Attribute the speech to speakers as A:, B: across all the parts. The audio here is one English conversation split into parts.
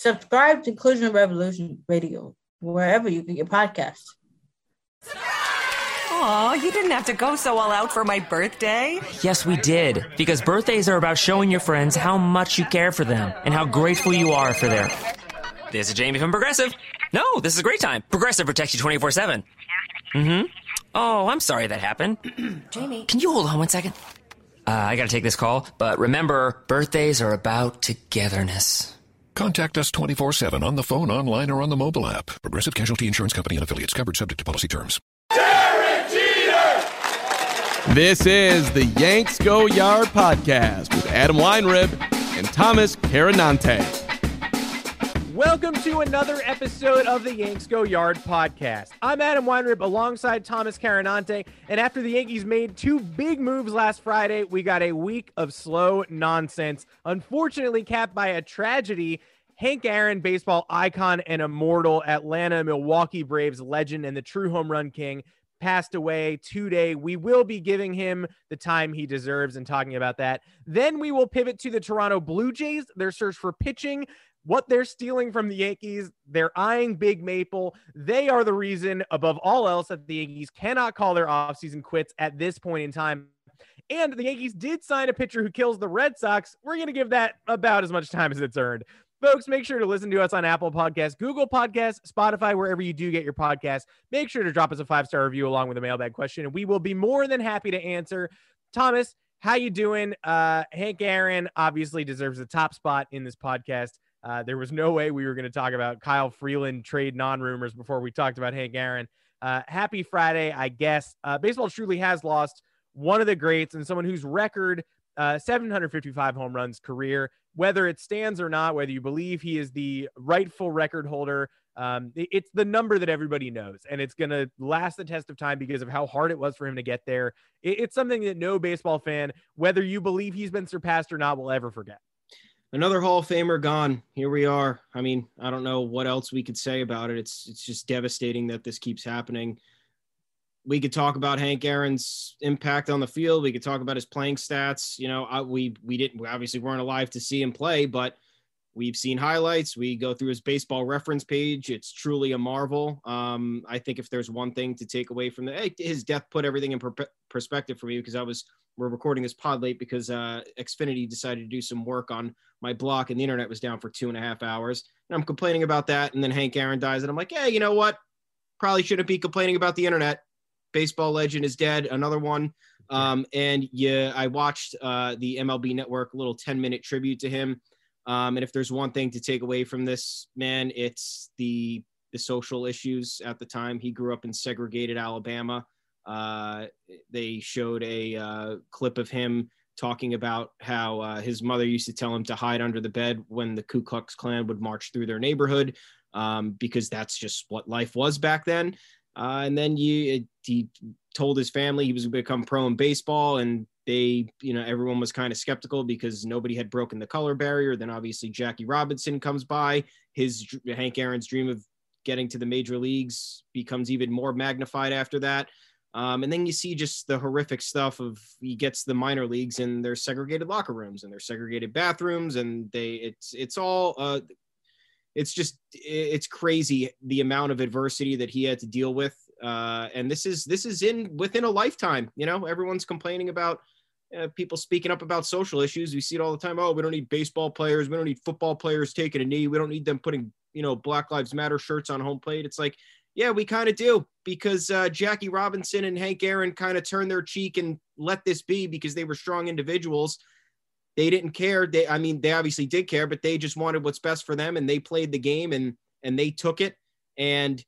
A: Subscribe to Inclusion Revolution Radio wherever you get your podcasts.
B: Aw, you didn't have to go so all out for my birthday.
C: Yes, we did. Because birthdays are about showing your friends how much you care for them and how grateful you are for their. This is Jamie from Progressive. No, this is a great time. Progressive protects you 24 7. Mm hmm. Oh, I'm sorry that happened.
B: Jamie.
C: Can you hold on one second? Uh, I gotta take this call, but remember, birthdays are about togetherness.
D: Contact us 24 7 on the phone, online, or on the mobile app. Progressive Casualty Insurance Company and affiliates covered subject to policy terms. Derek Jeter!
E: This is the Yanks Go Yard podcast with Adam Weinrib and Thomas Carannante.
F: Welcome to another episode of the Yanks Go Yard podcast. I'm Adam Weinrib alongside Thomas Carannante, and after the Yankees made two big moves last Friday, we got a week of slow nonsense. Unfortunately, capped by a tragedy. Hank Aaron, baseball icon and immortal Atlanta Milwaukee Braves legend and the true home run king, passed away today. We will be giving him the time he deserves and talking about that. Then we will pivot to the Toronto Blue Jays, their search for pitching, what they're stealing from the Yankees. They're eyeing Big Maple. They are the reason, above all else, that the Yankees cannot call their offseason quits at this point in time. And the Yankees did sign a pitcher who kills the Red Sox. We're going to give that about as much time as it's earned. Folks, make sure to listen to us on Apple Podcasts, Google Podcasts, Spotify, wherever you do get your podcasts. Make sure to drop us a five star review along with a mailbag question, and we will be more than happy to answer. Thomas, how you doing? Uh, Hank Aaron obviously deserves the top spot in this podcast. Uh, there was no way we were going to talk about Kyle Freeland trade non rumors before we talked about Hank Aaron. Uh, happy Friday, I guess. Uh, baseball truly has lost one of the greats and someone whose record uh, 755 home runs career, whether it stands or not, whether you believe he is the rightful record holder. Um, it's the number that everybody knows, and it's going to last the test of time because of how hard it was for him to get there. It's something that no baseball fan, whether you believe he's been surpassed or not, will ever forget.
G: Another Hall of Famer gone. Here we are. I mean, I don't know what else we could say about it. It's it's just devastating that this keeps happening we could talk about Hank Aaron's impact on the field. We could talk about his playing stats. You know, I, we we didn't we obviously weren't alive to see him play, but we've seen highlights. We go through his baseball reference page. It's truly a marvel. Um, I think if there's one thing to take away from the his death put everything in per- perspective for me because I was we're recording this pod late because uh, Xfinity decided to do some work on my block and the internet was down for two and a half hours. And I'm complaining about that, and then Hank Aaron dies, and I'm like, yeah, you know what? Probably shouldn't be complaining about the internet baseball legend is dead. Another one. Um, and yeah, I watched uh, the MLB Network little 10 minute tribute to him. Um, and if there's one thing to take away from this man, it's the the social issues at the time. He grew up in segregated Alabama. Uh, they showed a uh, clip of him talking about how uh, his mother used to tell him to hide under the bed when the Ku Klux Klan would march through their neighborhood um, because that's just what life was back then. Uh, and then you, he told his family he was going to become pro in baseball, and they, you know, everyone was kind of skeptical because nobody had broken the color barrier. Then obviously Jackie Robinson comes by. His Hank Aaron's dream of getting to the major leagues becomes even more magnified after that. Um, and then you see just the horrific stuff of he gets the minor leagues and there's segregated locker rooms and there's segregated bathrooms and they it's it's all uh, it's just it's crazy the amount of adversity that he had to deal with uh, and this is this is in within a lifetime you know everyone's complaining about uh, people speaking up about social issues. We see it all the time. Oh we don't need baseball players. We don't need football players taking a knee. We don't need them putting you know black lives matter shirts on home plate. It's like yeah, we kind of do because uh, Jackie Robinson and Hank Aaron kind of turned their cheek and let this be because they were strong individuals. They didn't care. They, I mean, they obviously did care, but they just wanted what's best for them, and they played the game and and they took it. And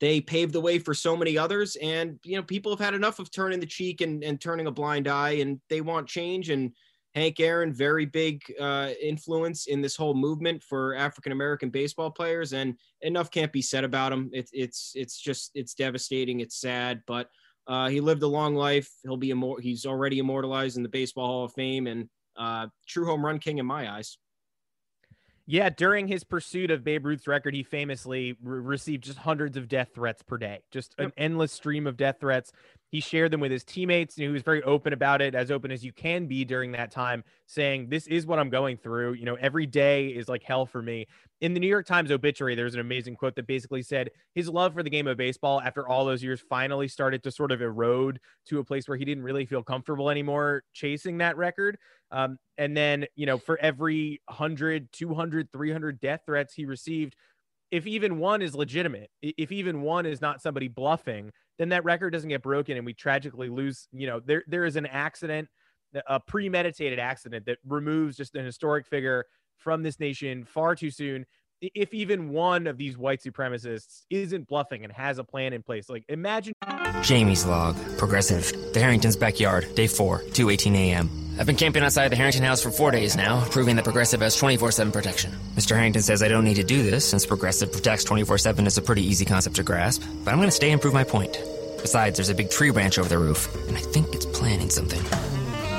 G: they paved the way for so many others. And you know, people have had enough of turning the cheek and and turning a blind eye, and they want change and Hank Aaron, very big uh, influence in this whole movement for African American baseball players, and enough can't be said about him. It's it's it's just it's devastating. It's sad, but uh, he lived a long life. He'll be immor- He's already immortalized in the Baseball Hall of Fame, and uh, true home run king in my eyes.
F: Yeah, during his pursuit of Babe Ruth's record, he famously re- received just hundreds of death threats per day, just an endless stream of death threats. He shared them with his teammates. And he was very open about it, as open as you can be during that time, saying, This is what I'm going through. You know, every day is like hell for me. In the New York Times obituary, there's an amazing quote that basically said his love for the game of baseball after all those years finally started to sort of erode to a place where he didn't really feel comfortable anymore chasing that record. Um, and then, you know, for every 100, 200, 300 death threats he received, if even one is legitimate, if even one is not somebody bluffing, then that record doesn't get broken and we tragically lose. You know, there there is an accident, a premeditated accident that removes just an historic figure from this nation far too soon. If even one of these white supremacists isn't bluffing and has a plan in place, like imagine
C: Jamie's log, progressive, the Harrington's backyard, day four, 2:18 a.m. I've been camping outside the Harrington house for four days now, proving that Progressive has 24 7 protection. Mr. Harrington says I don't need to do this since Progressive protects 24 7 is a pretty easy concept to grasp, but I'm going to stay and prove my point. Besides, there's a big tree branch over the roof, and I think it's planning something.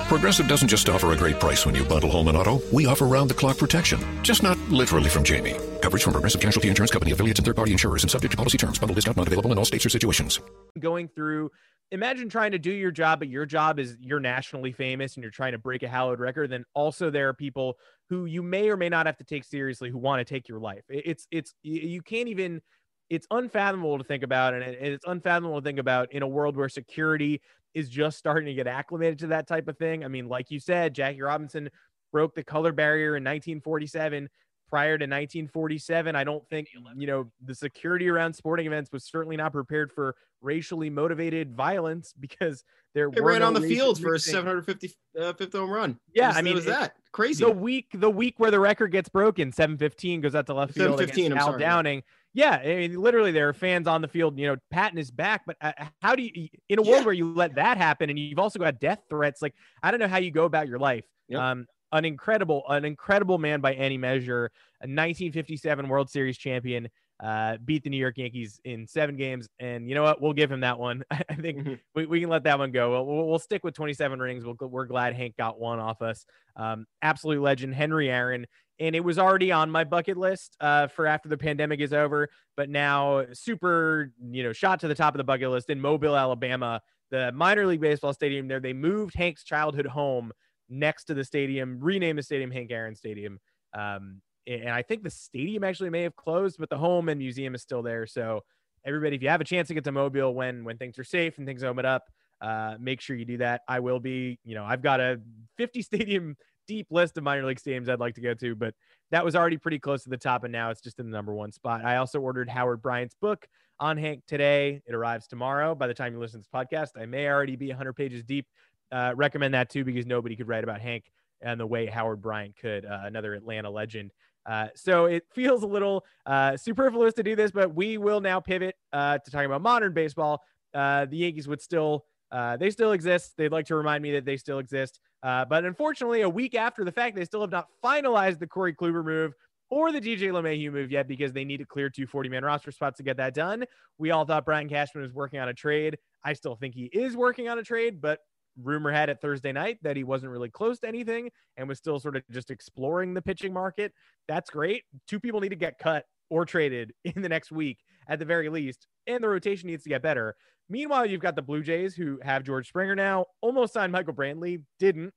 D: Progressive doesn't just offer a great price when you bundle home and auto. We offer round the clock protection. Just not literally from Jamie. Coverage from Progressive Casualty Insurance Company, affiliates, and third party insurers and subject to policy terms. Bundle discount not available in all states or situations.
F: Going through imagine trying to do your job, but your job is you're nationally famous and you're trying to break a hallowed record. Then also there are people who you may or may not have to take seriously who want to take your life. It's it's you can't even. It's unfathomable to think about, and it's unfathomable to think about in a world where security is just starting to get acclimated to that type of thing. I mean, like you said, Jackie Robinson broke the color barrier in 1947 prior to 1947 i don't think you know the security around sporting events was certainly not prepared for racially motivated violence because there
G: they
F: were
G: ran
F: no
G: on the field for a
F: mixing.
G: 750 uh, fifth home run
F: Yeah,
G: was,
F: I mean,
G: was
F: it-
G: that crazy
F: the week the week where the record gets broken 715 goes out to left field
G: 715,
F: against
G: I'm
F: Al
G: sorry, yeah.
F: Downing yeah I mean, literally there are fans on the field you know patting his back but uh, how do you in a world
G: Yeah.
F: where you let that happen and you've also got death threats like I don't know how you go about your life
G: Yep.
F: um an incredible an incredible man by any measure a 1957 World Series champion uh, beat the New York Yankees in seven games. And you know what? We'll give him that one. I think
G: Mhm.
F: we, we can let that one go. We'll, we'll, we'll stick with 27 rings. We'll, we're glad Hank got one off us. Um, absolute legend, Henry Aaron. And it was already on my bucket list uh, for after the pandemic is over. But now, super, you know, shot to the top of the bucket list in Mobile, Alabama, the minor league baseball stadium there. They moved Hank's childhood home next to the stadium, rename the stadium Hank Aaron Stadium. Um, and I think the stadium actually may have closed, but the home and museum is still there. So everybody, if you have a chance to get to Mobile when when things are safe and things open up, uh, make sure you do that. I will be. You know, I've got a 50 stadium deep list of minor league stadiums I'd like to go to, but that was already pretty close to the top, and now it's just in the number one spot. I also ordered Howard Bryant's book on Hank today. It arrives tomorrow. By the time you listen to this podcast, I may already be 100 pages deep. Uh, recommend that too because nobody could write about Hank and the way Howard Bryant could, uh, another Atlanta legend. Uh, so it feels a little uh, superfluous to do this, but we will now pivot uh, to talking about modern baseball. Uh, the Yankees would still, they still exist. They'd like to remind me that they still exist. But unfortunately, a week after the fact, they still have not finalized the Corey Kluber move or the DJ LeMahieu move yet because they need to clear two 40 man roster spots to get that done. We all thought Brian Cashman was working on a trade. I still think he is working on a trade, but rumor had it Thursday night that he wasn't really close to anything and was still sort of just exploring the pitching market. That's great. Two people need to get cut or traded in the next week at the very least, and the rotation needs to get better. Meanwhile, you've got the Blue Jays who have George Springer now, almost signed Michael Brantley, didn't.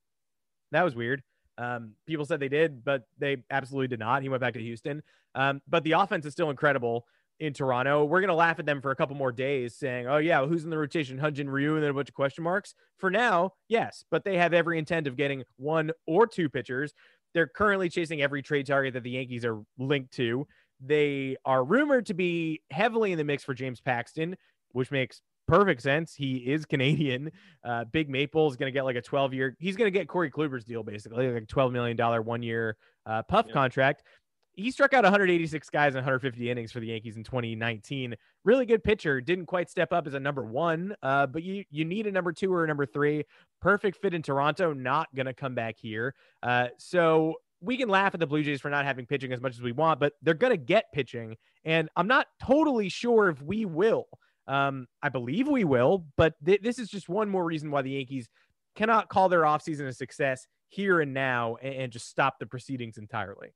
F: That was weird. Um, people said they did, but they absolutely did not. He went back to Houston. Um, but the offense is still incredible in Toronto. We're going to laugh at them for a couple more days saying, oh, yeah, who's in the rotation? Hyun-Jin Ryu and then a bunch of question marks. For now, yes, but they have every intent of getting one or two pitchers. They're currently chasing every trade target that the Yankees are linked to. They are rumored to be heavily in the mix for James Paxton, which makes perfect sense. He is Canadian. Uh, Big Maple is going to get like a 12 year, he's going to get Corey Kluber's deal basically, like a $12 million one year uh, puff yeah. contract he struck out 186 guys in 150 innings for the Yankees in 2019. Really good pitcher. Didn't quite step up as a number one, uh, but you you need a number two or a number three. Perfect fit in Toronto. Not gonna come back here. Uh, so we can laugh at the Blue Jays for not having pitching as much as we want, but they're gonna get pitching, and I'm not totally sure if we will. Um, I believe we will, but th- this is just one more reason why the Yankees cannot call their offseason a success here and now and, and just stop the proceedings entirely.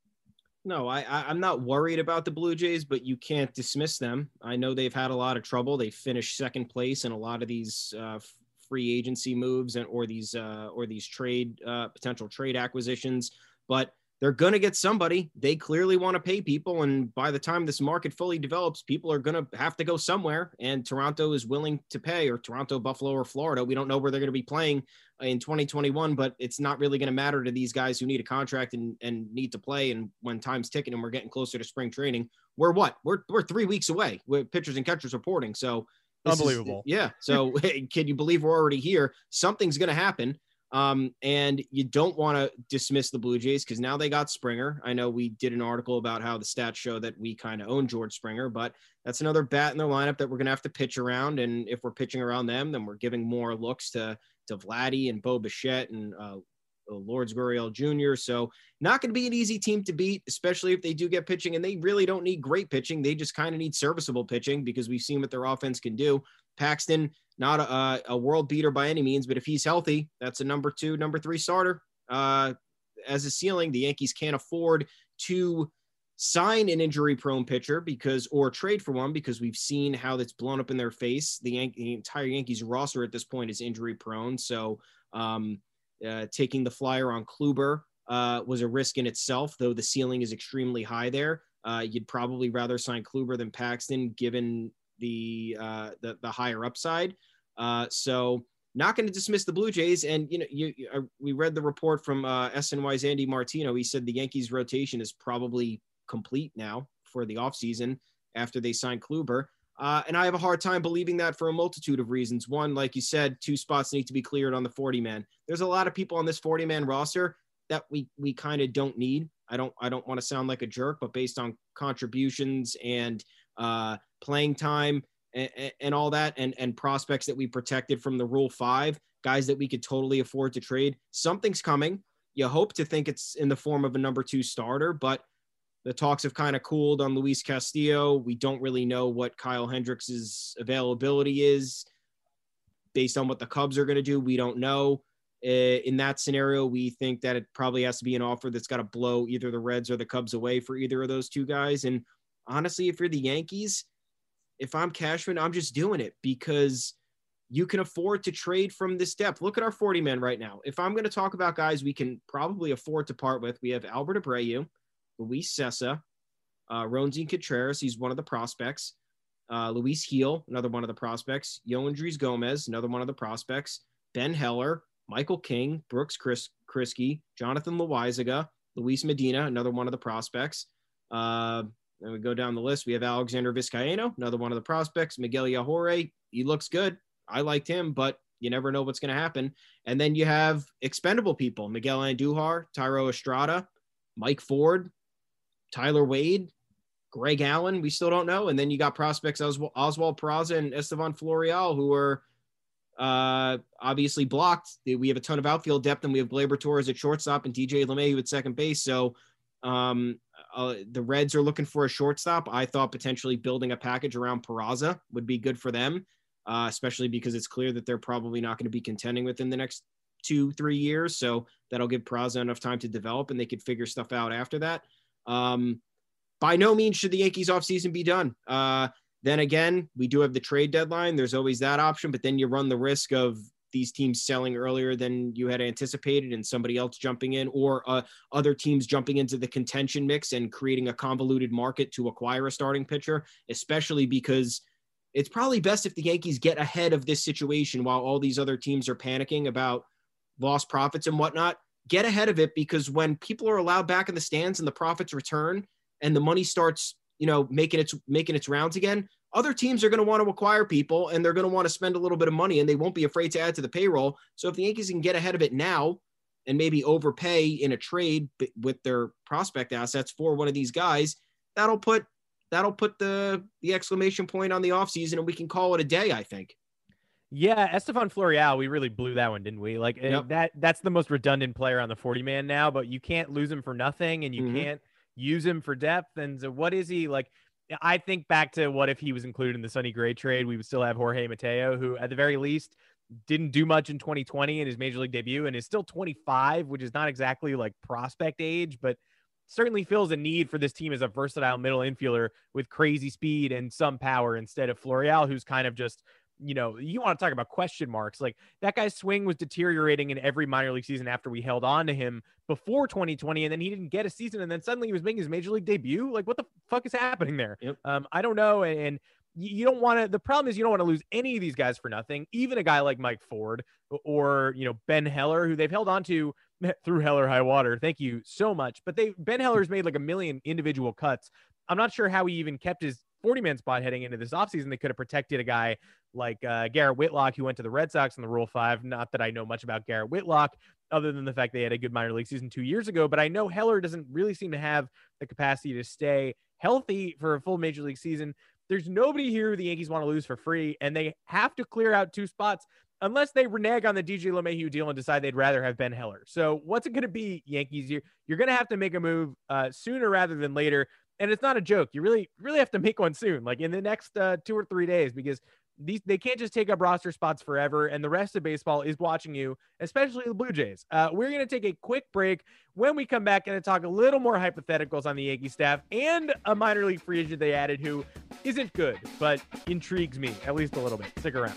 G: No, I, I am not worried about the Blue Jays, but you can't dismiss them. I know they've had a lot of trouble. They finished second place in a lot of these uh, free agency moves and or these uh, or these trade uh, potential trade acquisitions, but they're going to get somebody. They clearly want to pay people. And by the time this market fully develops, people are going to have to go somewhere. And Toronto is willing to pay, or Toronto, Buffalo, or Florida. We don't know where they're going to be playing in 2021, but it's not really going to matter to these guys who need a contract and, and need to play. And when time's ticking and we're getting closer to spring training, we're what? We're, we're three weeks away with pitchers and catchers reporting. So,
F: unbelievable.
G: Is, yeah. So, can you believe we're already here? Something's going to happen. Um, and you don't want to dismiss the Blue Jays because now they got Springer. I know we did an article about how the stats show that we kind of own George Springer, but that's another bat in their lineup that we're going to have to pitch around. And if we're pitching around them, then we're giving more looks to to Vladdy and Bo Bichette and uh, Lourdes Gurriel Jr. So not going to be an easy team to beat, especially if they do get pitching. And they really don't need great pitching; they just kind of need serviceable pitching because we've seen what their offense can do. Paxton not a, a world beater by any means, but if he's healthy, that's a number two, number three starter. Uh, as a ceiling, the Yankees can't afford to sign an injury prone pitcher because or trade for one because we've seen how that's blown up in their face. The, Yan- the entire Yankees roster at this point is injury prone. So um, uh, taking the flyer on Kluber uh, was a risk in itself, though the ceiling is extremely high there. Uh, you'd probably rather sign Kluber than Paxton, given the uh, the, the higher upside. Uh, so not going to dismiss the Blue Jays. And you know, you, you uh, we read the report from uh, SNY's Andy Martino. He said the Yankees' rotation is probably complete now for the offseason after they signed Kluber. Uh, and I have a hard time believing that for a multitude of reasons. One, like you said, two spots need to be cleared on the 40 man. There's a lot of people on this 40 man roster that we we kind of don't need. I don't I don't want to sound like a jerk, but based on contributions and uh, playing time and, and, all that, and, and prospects that we protected from the Rule 5, guys that we could totally afford to trade. Something's coming. You hope to think it's in the form of a number two starter, but the talks have kind of cooled on Luis Castillo. We don't really know what Kyle Hendricks' availability is based on what the Cubs are going to do. We don't know. In that scenario, we think that it probably has to be an offer that's got to blow either the Reds or the Cubs away for either of those two guys. And honestly, if you're the Yankees, if I'm Cashman, I'm just doing it because you can afford to trade from this depth. Look at our 40 men right now. If I'm going to talk about guys we can probably afford to part with, we have Albert Abreu, Luis Cessa, uh, Roansy Contreras. He's one of the prospects. Uh, Luis Gil, another one of the prospects. Yoendrys Gomez, another one of the prospects. Ben Heller, Michael King, Brooks Chris, Kriske, Jonathan Loaisiga, Luis Medina, another one of the prospects. Uh, and we go down the list. We have Alexander Vizcaino, another one of the prospects. Miguel Yajure, he looks good. I liked him, but you never know what's going to happen. And then you have expendable people: Miguel Andujar, Thairo Estrada, Mike Ford, Tyler Wade, Greg Allen. We still don't know. And then you got prospects Oswald, Oswald Peraza and Estevan Florial, who are uh, obviously blocked. We have a ton of outfield depth, and we have Gleyber Torres at shortstop and DJ LeMahieu at second base. So um, uh, the Reds are looking for a shortstop. I thought potentially building a package around Peraza would be good for them. uh, especially because it's clear that they're probably not going to be contending within the next two, three years. So that'll give Peraza enough time to develop and they could figure stuff out after that. Um, by no means should the Yankees offseason be done. Uh, then again, we do have the trade deadline. There's always that option, but then you run the risk of these teams selling earlier than you had anticipated and somebody else jumping in or uh, other teams jumping into the contention mix and creating a convoluted market to acquire a starting pitcher, especially because it's probably best if the Yankees get ahead of this situation while all these other teams are panicking about lost profits and whatnot. Get ahead of it because when people are allowed back in the stands and the profits return and the money starts, you know, making its making its rounds again, other teams are going to want to acquire people and they're going to want to spend a little bit of money and they won't be afraid to add to the payroll. So if the Yankees can get ahead of it now and maybe overpay in a trade with their prospect assets for one of these guys, that'll put that'll put the the exclamation point on the offseason and we can call it a day, I think.
F: Yeah, Estevan Florial, we really blew that one, didn't we? Like eh, yep. that that's the most redundant player on the 40 man now, but you can't lose him for nothing and you mm-hmm. can't use him for depth. And so what is he like? I think back to what if he was included in the Sonny Gray trade, we would still have Jorge Mateo, who at the very least didn't do much in 2020 in his major league debut and is still 25, which is not exactly like prospect age, but certainly feels a need for this team as a versatile middle infielder with crazy speed and some power instead of Florial, who's kind of just you know, you want to talk about question marks. Like that guy's swing was deteriorating in every minor league season after we held on to him before 2020, and then he didn't get a season, and then suddenly he was making his major league debut. Like, what the fuck is happening there? Yep. Um, I don't know. And, and you don't want to. The problem is you don't want to lose any of these guys for nothing. Even a guy like Mike Ford or you know Ben Heller, who they've held on to through Heller high water. Thank you so much. But they Ben Heller's made like a million individual cuts. I'm not sure how he even kept his 40 man spot heading into this offseason. They could have protected a guy like uh, Garrett Whitlock, who went to the Red Sox in the Rule 5. Not that I know much about Garrett Whitlock, other than the fact they had a good minor league season two years ago. But I know Heller doesn't really seem to have the capacity to stay healthy for a full major league season. There's nobody here the Yankees want to lose for free, and they have to clear out two spots unless they renege on the DJ LeMahieu deal and decide they'd rather have Ben Heller. So what's it going to be, Yankees? You're, you're going to have to make a move uh, sooner rather than later and it's not a joke. You really, really have to make one soon, like in the next uh, two or three days, because these they can't just take up roster spots forever. And the rest of baseball is watching you, especially the Blue Jays. Uh, we're going to take a quick break. When we come back, and talk a little more hypotheticals on the Yankee staff and a minor league free agent they added who isn't good, but intrigues me at least a little bit. Stick around.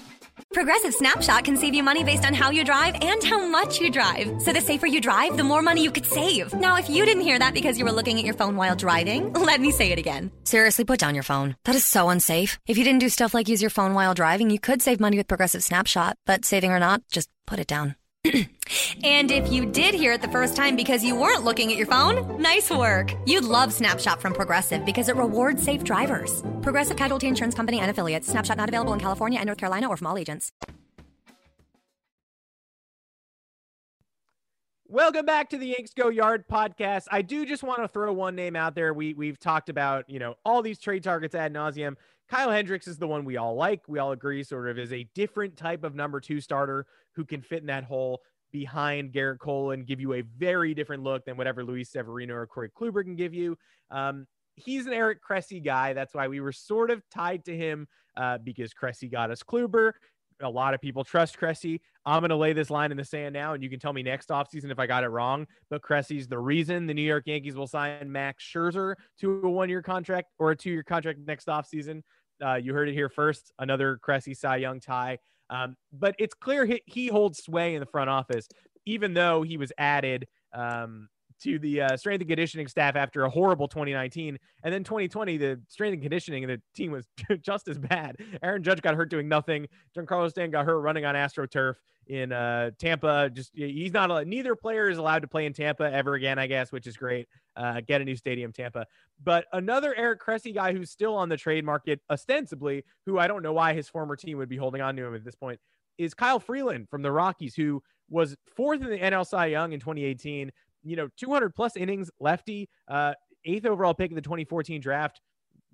H: Progressive Snapshot can save you money based on how you drive and how much you drive. So the safer you drive, the more money you could save. Now, if you didn't hear that because you were looking at your phone while driving, let me say it again. Seriously, put down your phone. That is so unsafe. If you didn't do stuff like use your phone while driving, you could save money with Progressive Snapshot. But saving or not, just put it down. And if you did hear it the first time because you weren't looking at your phone, nice work. You'd love Snapshot from Progressive because it rewards safe drivers. Progressive Casualty Insurance Company and affiliates. Snapshot not available in California and North Carolina or from all agents.
F: Welcome back to the Yanks Go Yard podcast. I do just want to throw one name out there. We we've talked about, you know, all these trade targets ad nauseum. Kyle Hendricks is the one we all like. We all agree sort of is a different type of number two starter who can fit in that hole behind Gerrit Cole and give you a very different look than whatever Luis Severino or Corey Kluber can give you. Um, he's an Eric Cressey guy. That's why we were sort of tied to him uh, because Cressey got us Kluber. A lot of people trust Cressey. I'm going to lay this line in the sand now, and you can tell me next offseason if I got it wrong. But Cressey's the reason the New York Yankees will sign Max Scherzer to a one year contract or a two year contract next offseason. Uh, you heard it here first. Another Cressey Cy Young tie. Um, but it's clear he, he, holds sway in the front office, even though he was added um, to the uh, strength and conditioning staff after a horrible 2019. And then 2020, the strength and conditioning and the team was just as bad. Aaron Judge got hurt doing nothing. Giancarlo Stanton got hurt running on AstroTurf in uh, Tampa. Just he's not a, neither player is allowed to play in Tampa ever again, I guess, which is great. Uh, get a new stadium, Tampa. But another Eric Cressey guy who's still on the trade market, ostensibly, who I don't know why his former team would be holding on to him at this point, is Kyle Freeland from the Rockies, who was fourth in the NL Cy Young in 2018. You know, 200 plus innings, lefty, uh, eighth overall pick in the 2014 draft.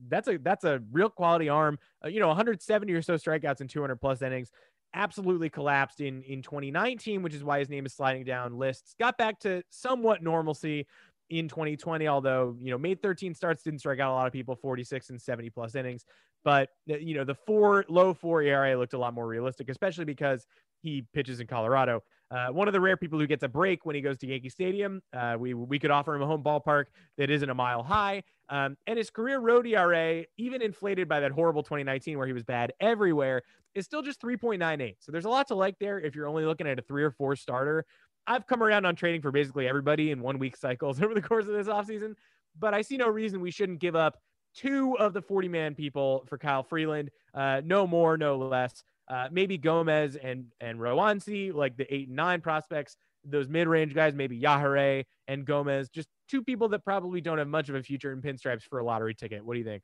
F: That's a that's a real quality arm. Uh, you know, 170 or so strikeouts and 200 plus innings absolutely collapsed in in 2019, which is why his name is sliding down lists. Got back to somewhat normalcy in 2020, although, you know, made 13 starts, didn't strike out a lot of people, 46 and 70 plus innings. But, you know, the four low four ERA looked a lot more realistic, especially because he pitches in Colorado. Uh, one of the rare people who gets a break when he goes to Yankee Stadium. Uh, we we could offer him a home ballpark that isn't a mile high. Um, and his career road ERA, even inflated by that horrible 2019 where he was bad everywhere, is still just 3.98. So there's a lot to like there if you're only looking at a three or four starter. I've come around on trading for basically everybody in one week cycles over the course of this offseason, but I see no reason we shouldn't give up two of the 40 man people for Kyle Freeland. Uh, no more, no less. Uh, maybe Gomez and and Roansy, like the eight and nine prospects, those mid range guys, maybe Yajure and Gomez, just two people that probably don't have much of a future in pinstripes for a lottery ticket. What do you think?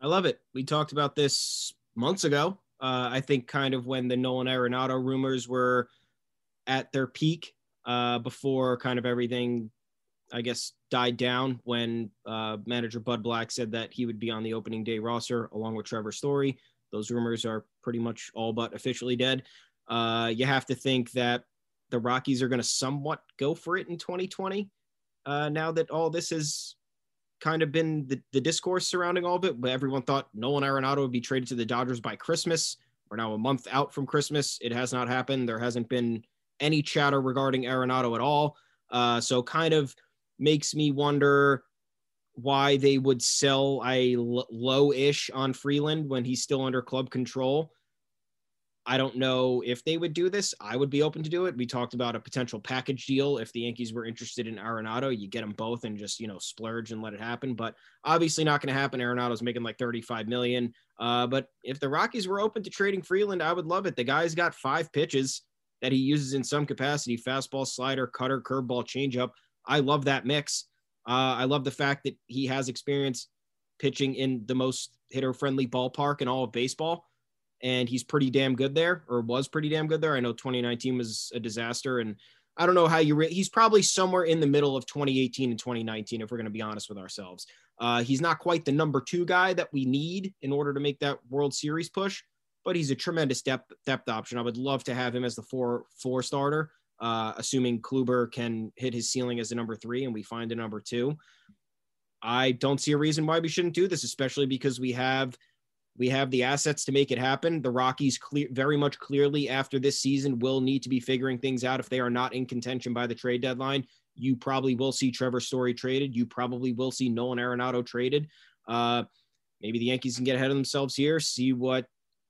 G: I love it. We talked about this months ago. Uh, I think kind of when the Nolan Arenado rumors were at their peak uh, before kind of everything, I guess, died down when uh, manager Bud Black said that he would be on the opening day roster along with Trevor Story. Those rumors are pretty much all but officially dead. Uh, you have to think that the Rockies are going to somewhat go for it in 2020. Uh, now that all this has kind of been the, the discourse surrounding all of it, but everyone thought Nolan Arenado would be traded to the Dodgers by Christmas. We're now a month out from Christmas. It has not happened. There hasn't been any chatter regarding Arenado at all. Uh, so kind of makes me wonder why they would sell a l- low-ish on Freeland when he's still under club control. I don't know if they would do this. I would be open to do it. We talked about a potential package deal if the Yankees were interested in Arenado. You get them both and just you know splurge and let it happen. But obviously not going to happen. Arenado's making like 35 million. Uh, but if the Rockies were open to trading Freeland, I would love it. The guy's got five pitches that he uses in some capacity: fastball, slider, cutter, curveball, changeup. I love that mix. Uh, I love the fact that he has experience pitching in the most hitter friendly ballpark in all of baseball. And he's pretty damn good there, or was pretty damn good there. I know 2019 was a disaster. And I don't know how you, re- he's probably somewhere in the middle of 2018 and 2019, if we're going to be honest with ourselves. Uh, he's not quite the number two guy that we need in order to make that World Series push, but he's a tremendous depth, depth option. I would love to have him as the four, four starter uh, assuming Kluber can hit his ceiling as a number three and we find a number two. I don't see a reason why we shouldn't do this, especially because we have we have the assets to make it happen. The Rockies clear very much clearly after this season will need to be figuring things out if they are not in contention by the trade deadline. You probably will see Trevor Story traded. You probably will see Nolan Arenado traded. Uh, maybe the Yankees can get ahead of themselves here, see what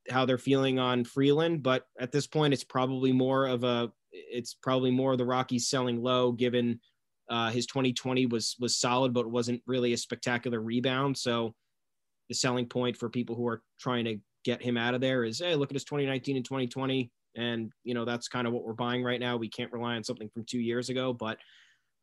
G: how they're feeling on Freeland. But at this point, it's probably more of a it's probably more the Rockies selling low, given uh, his 2020 was was solid, but wasn't really a spectacular rebound. So the selling point for people who are trying to get him out of there is, hey, look at his 2019 and 2020, and you know that's kind of what we're buying right now. We can't rely on something from two years ago, but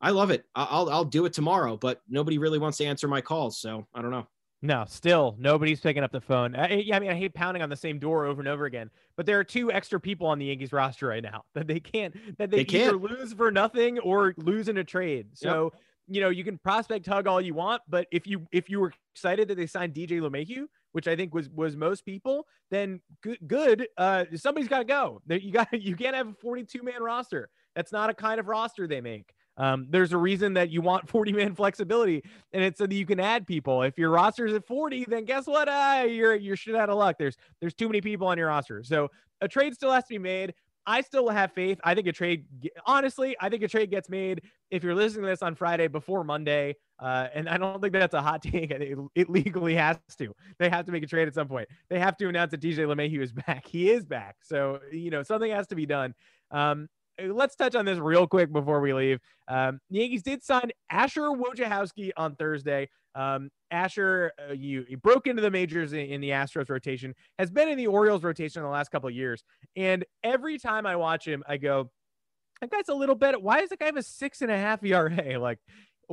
G: I love it. I'll I'll do it tomorrow, but nobody really wants to answer my calls, so I don't know.
F: No, still nobody's picking up the phone. I, yeah, I mean, I hate pounding on the same door over and over again, but there are two extra people on the Yankees roster right now that they can't that they, they either can't. lose for nothing or lose in a trade. So yep. you know you can prospect hug all you want, but if you if you were excited that they signed DJ LeMahieu, which I think was was most people, then good. good uh, somebody's got to go. You got you can't have a 42 man roster. That's not a kind of roster they make. Um, there's a reason that you want 40 man flexibility, and it's so that you can add people. If your roster is at 40, then guess what? Uh, you're you're shit out of luck. There's there's too many people on your roster, so a trade still has to be made. I still have faith. I think a trade, honestly, I think a trade gets made if you're listening to this on Friday before Monday. Uh, and I don't think that's a hot take. It, it, legally has to. They have to make a trade at some point. They have to announce that DJ LeMahieu is back. He is back. So, you know, something has to be done. Um, let's touch on this real quick before we leave. Um, the Yankees did sign Asher Wojciechowski on Thursday. Um, Asher, uh, you, you, broke into the majors in, in, the Astros rotation, has been in the Orioles rotation in the last couple of years. And every time I watch him, I go, that guy's a little better. Why does the guy have a six and a half ERA? Like,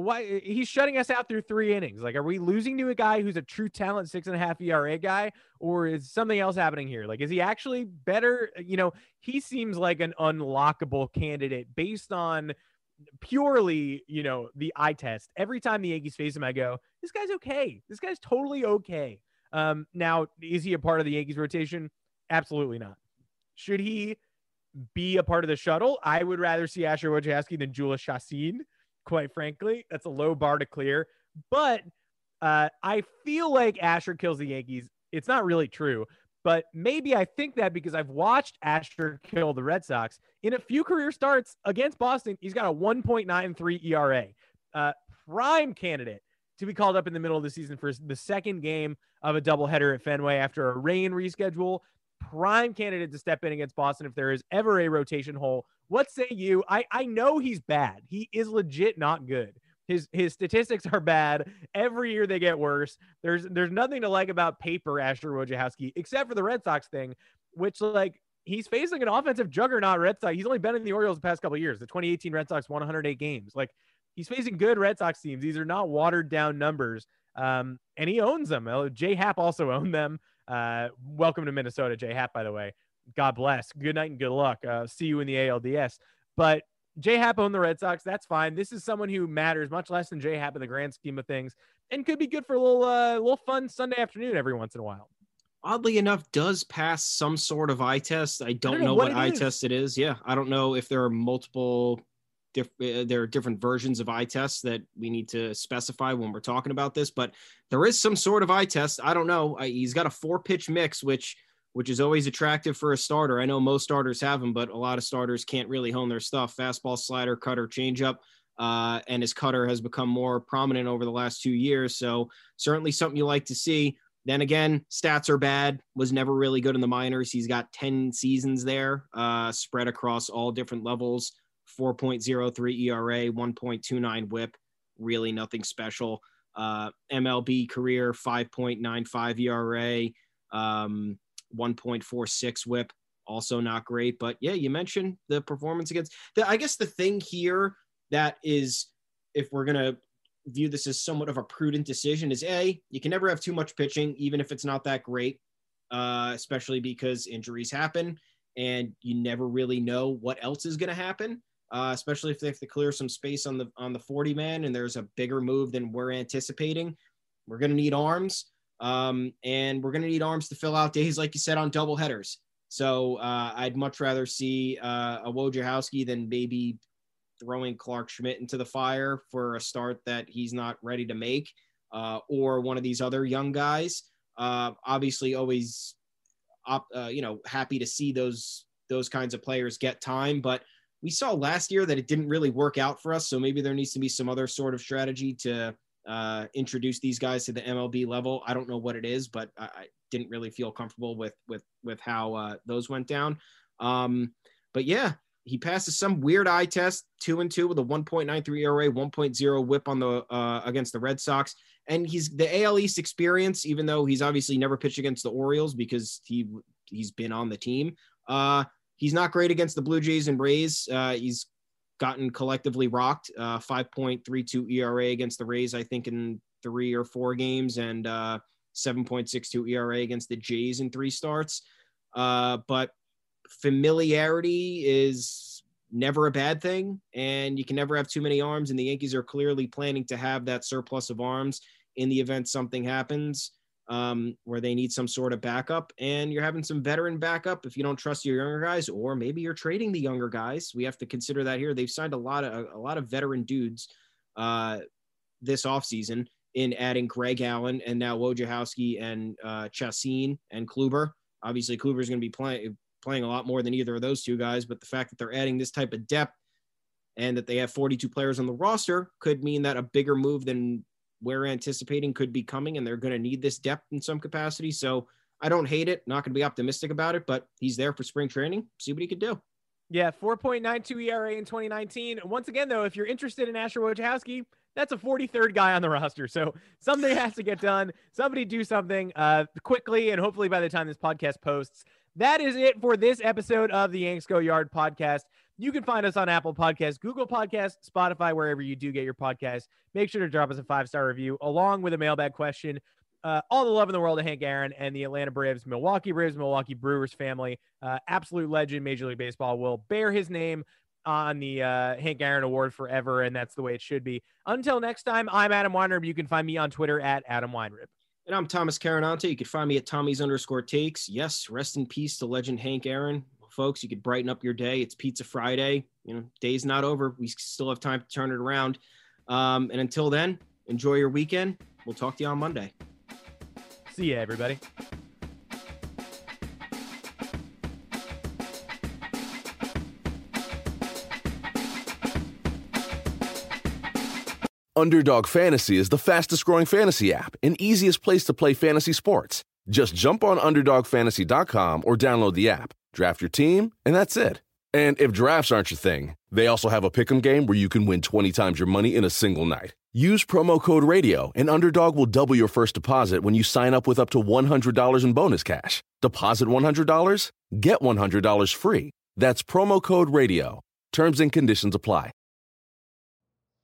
F: why he's shutting us out through three innings. Like, are we losing to a guy who's a true talent, six and a half ERA guy, or is something else happening here? Like, is he actually better? You know, he seems like an unlockable candidate based on purely, you know, the eye test. Every time the Yankees face him, I go, this guy's okay. This guy's totally okay. Um, now, is he a part of the Yankees rotation? Absolutely not. Should he be a part of the shuttle? I would rather see Asher Wojciechowski than Jhoulys Chacin quite frankly. That's a low bar to clear. But uh, I feel like Asher kills the Yankees. It's not really true, but maybe I think that because I've watched Asher kill the Red Sox in a few career starts against Boston. He's got a 1.93 ERA, uh, prime candidate to be called up in the middle of the season for the second game of a doubleheader at Fenway after a rain reschedule. Prime candidate to step in against Boston if there is ever a rotation hole. What say you? I, I know he's bad. He is legit not good. His his statistics are bad. Every year they get worse. There's there's nothing to like about paper Asher Wojciechowski except for the Red Sox thing, which like he's facing an offensive juggernaut Red Sox. He's only been in the Orioles the past couple years. The 2018 Red Sox won 108 games. Like he's facing good Red Sox teams. These are not watered down numbers. Um, and he owns them. J.A. Happ also owned them. Uh, welcome to Minnesota, J.A. Happ, by the way. God bless. Good night and good luck. Uh, see you in the ALDS. But J.A. Happ owned the Red Sox. That's fine. This is someone who matters much less than J.A. Happ in the grand scheme of things, and could be good for a little, uh, little fun Sunday afternoon every once in a while.
G: Oddly enough, does pass some sort of eye test. I don't, I don't know, know, what, what eye is. test it is. Yeah, I don't know if there are multiple. Diff- uh, there are different versions of eye tests that we need to specify when we're talking about this, but there is some sort of eye test. I don't know. He's got a four pitch mix, which which is always attractive for a starter. I know most starters have them, but a lot of starters can't really hone their stuff. Fastball, slider, cutter, changeup. Uh, and his cutter has become more prominent over the last two years. So certainly something you like to see. Then again, stats are bad. Was never really good in the minors. He's got 10 seasons there, uh, spread across all different levels. 4.03 ERA, 1.29 WHIP. Really nothing special. Uh, MLB career 5.95 ERA. Um, 1.46 whip, also not great. But yeah, you mentioned the performance against the, I guess the thing here that is, if we're going to view this as somewhat of a prudent decision, is A, you can never have too much pitching, even if it's not that great, uh, especially because injuries happen and you never really know what else is going to happen. Uh, especially if they have to clear some space on the on the 40 man and there's a bigger move than we're anticipating. We're going to need arms. Um, and we're going to need arms to fill out days, like you said, on double headers. So uh, I'd much rather see uh, a Wojciechowski than maybe throwing Clarke Schmidt into the fire for a start that he's not ready to make, uh, or one of these other young guys. Uh, obviously, always, op, uh, you know, happy to see those those kinds of players get time, but we saw last year that it didn't really work out for us. So maybe there needs to be some other sort of strategy to uh, introduce these guys to the MLB level. I don't know what it is, but I, I didn't really feel comfortable with with with how uh, those went down. Um, but yeah, he passes some weird eye test, two and two with a 1.93 ERA, 1.0 WHIP on the uh, against the Red Sox, and he's the AL East experience. Even though he's obviously never pitched against the Orioles because he he's been on the team. Uh, he's not great against the Blue Jays and Rays. Uh, he's gotten collectively rocked. Uh, 5.32 ERA against the Rays, I think, in three or four games, and uh, 7.62 ERA against the Jays in three starts. Uh, but familiarity is never a bad thing, and you can never have too many arms. And the Yankees are clearly planning to have that surplus of arms in the event something happens um, where they need some sort of backup, and you're having some veteran backup if you don't trust your younger guys, or maybe you're trading the younger guys. We have to consider that here. They've signed a lot of a, lot of veteran dudes uh, this offseason in adding Greg Allen and now Wojciechowski and uh, Chacin and Kluber. Obviously, Kluber is going to be playing playing a lot more than either of those two guys, but the fact that they're adding this type of depth and that they have 42 players on the roster could mean that a bigger move than we're anticipating could be coming, and they're going to need this depth in some capacity. So I don't hate it. Not going to be optimistic about it, but he's there for spring training. See what he could do.
F: Yeah, 4.92 ERA in 2019. Once again, though, if you're interested in Asher Wojciechowski, that's a 43rd guy on the roster. So something has to get done. Somebody do something uh, quickly, and hopefully by the time this podcast posts, that is it for this episode of the Yanks Go Yard podcast. You can find us on Apple Podcasts, Google Podcasts, Spotify, wherever you do get your podcasts. Make sure to drop us a five star review along with a mailbag question. Uh, all the love in the world to Hank Aaron and the Atlanta Braves, Milwaukee Braves, Milwaukee Brewers family. Uh, absolute legend, Major League Baseball will bear his name on the uh, Hank Aaron Award forever, and that's the way it should be. Until next time, I'm Adam Weinrib. You can find me on Twitter at Adam Weinrib.
G: And I'm Thomas Carannante. You can find me at Tommy's underscore takes. Yes, rest in peace to legend Hank Aaron folks. You could brighten up your day. It's Pizza Friday. You know, day's not over. We still have time to turn it around. Um, and until then, enjoy your weekend. We'll talk to you on Monday.
F: See ya, everybody.
I: Underdog Fantasy is the fastest growing fantasy app and easiest place to play fantasy sports. Just jump on UnderdogFantasy.com or download the app, draft your team, and that's it. And if drafts aren't your thing, they also have a pick'em game where you can win 20 times your money in a single night. Use promo code RADIO, and Underdog will double your first deposit when you sign up with up to $100 in bonus cash. Deposit $100, get $100 free. That's promo code RADIO. Terms and conditions apply.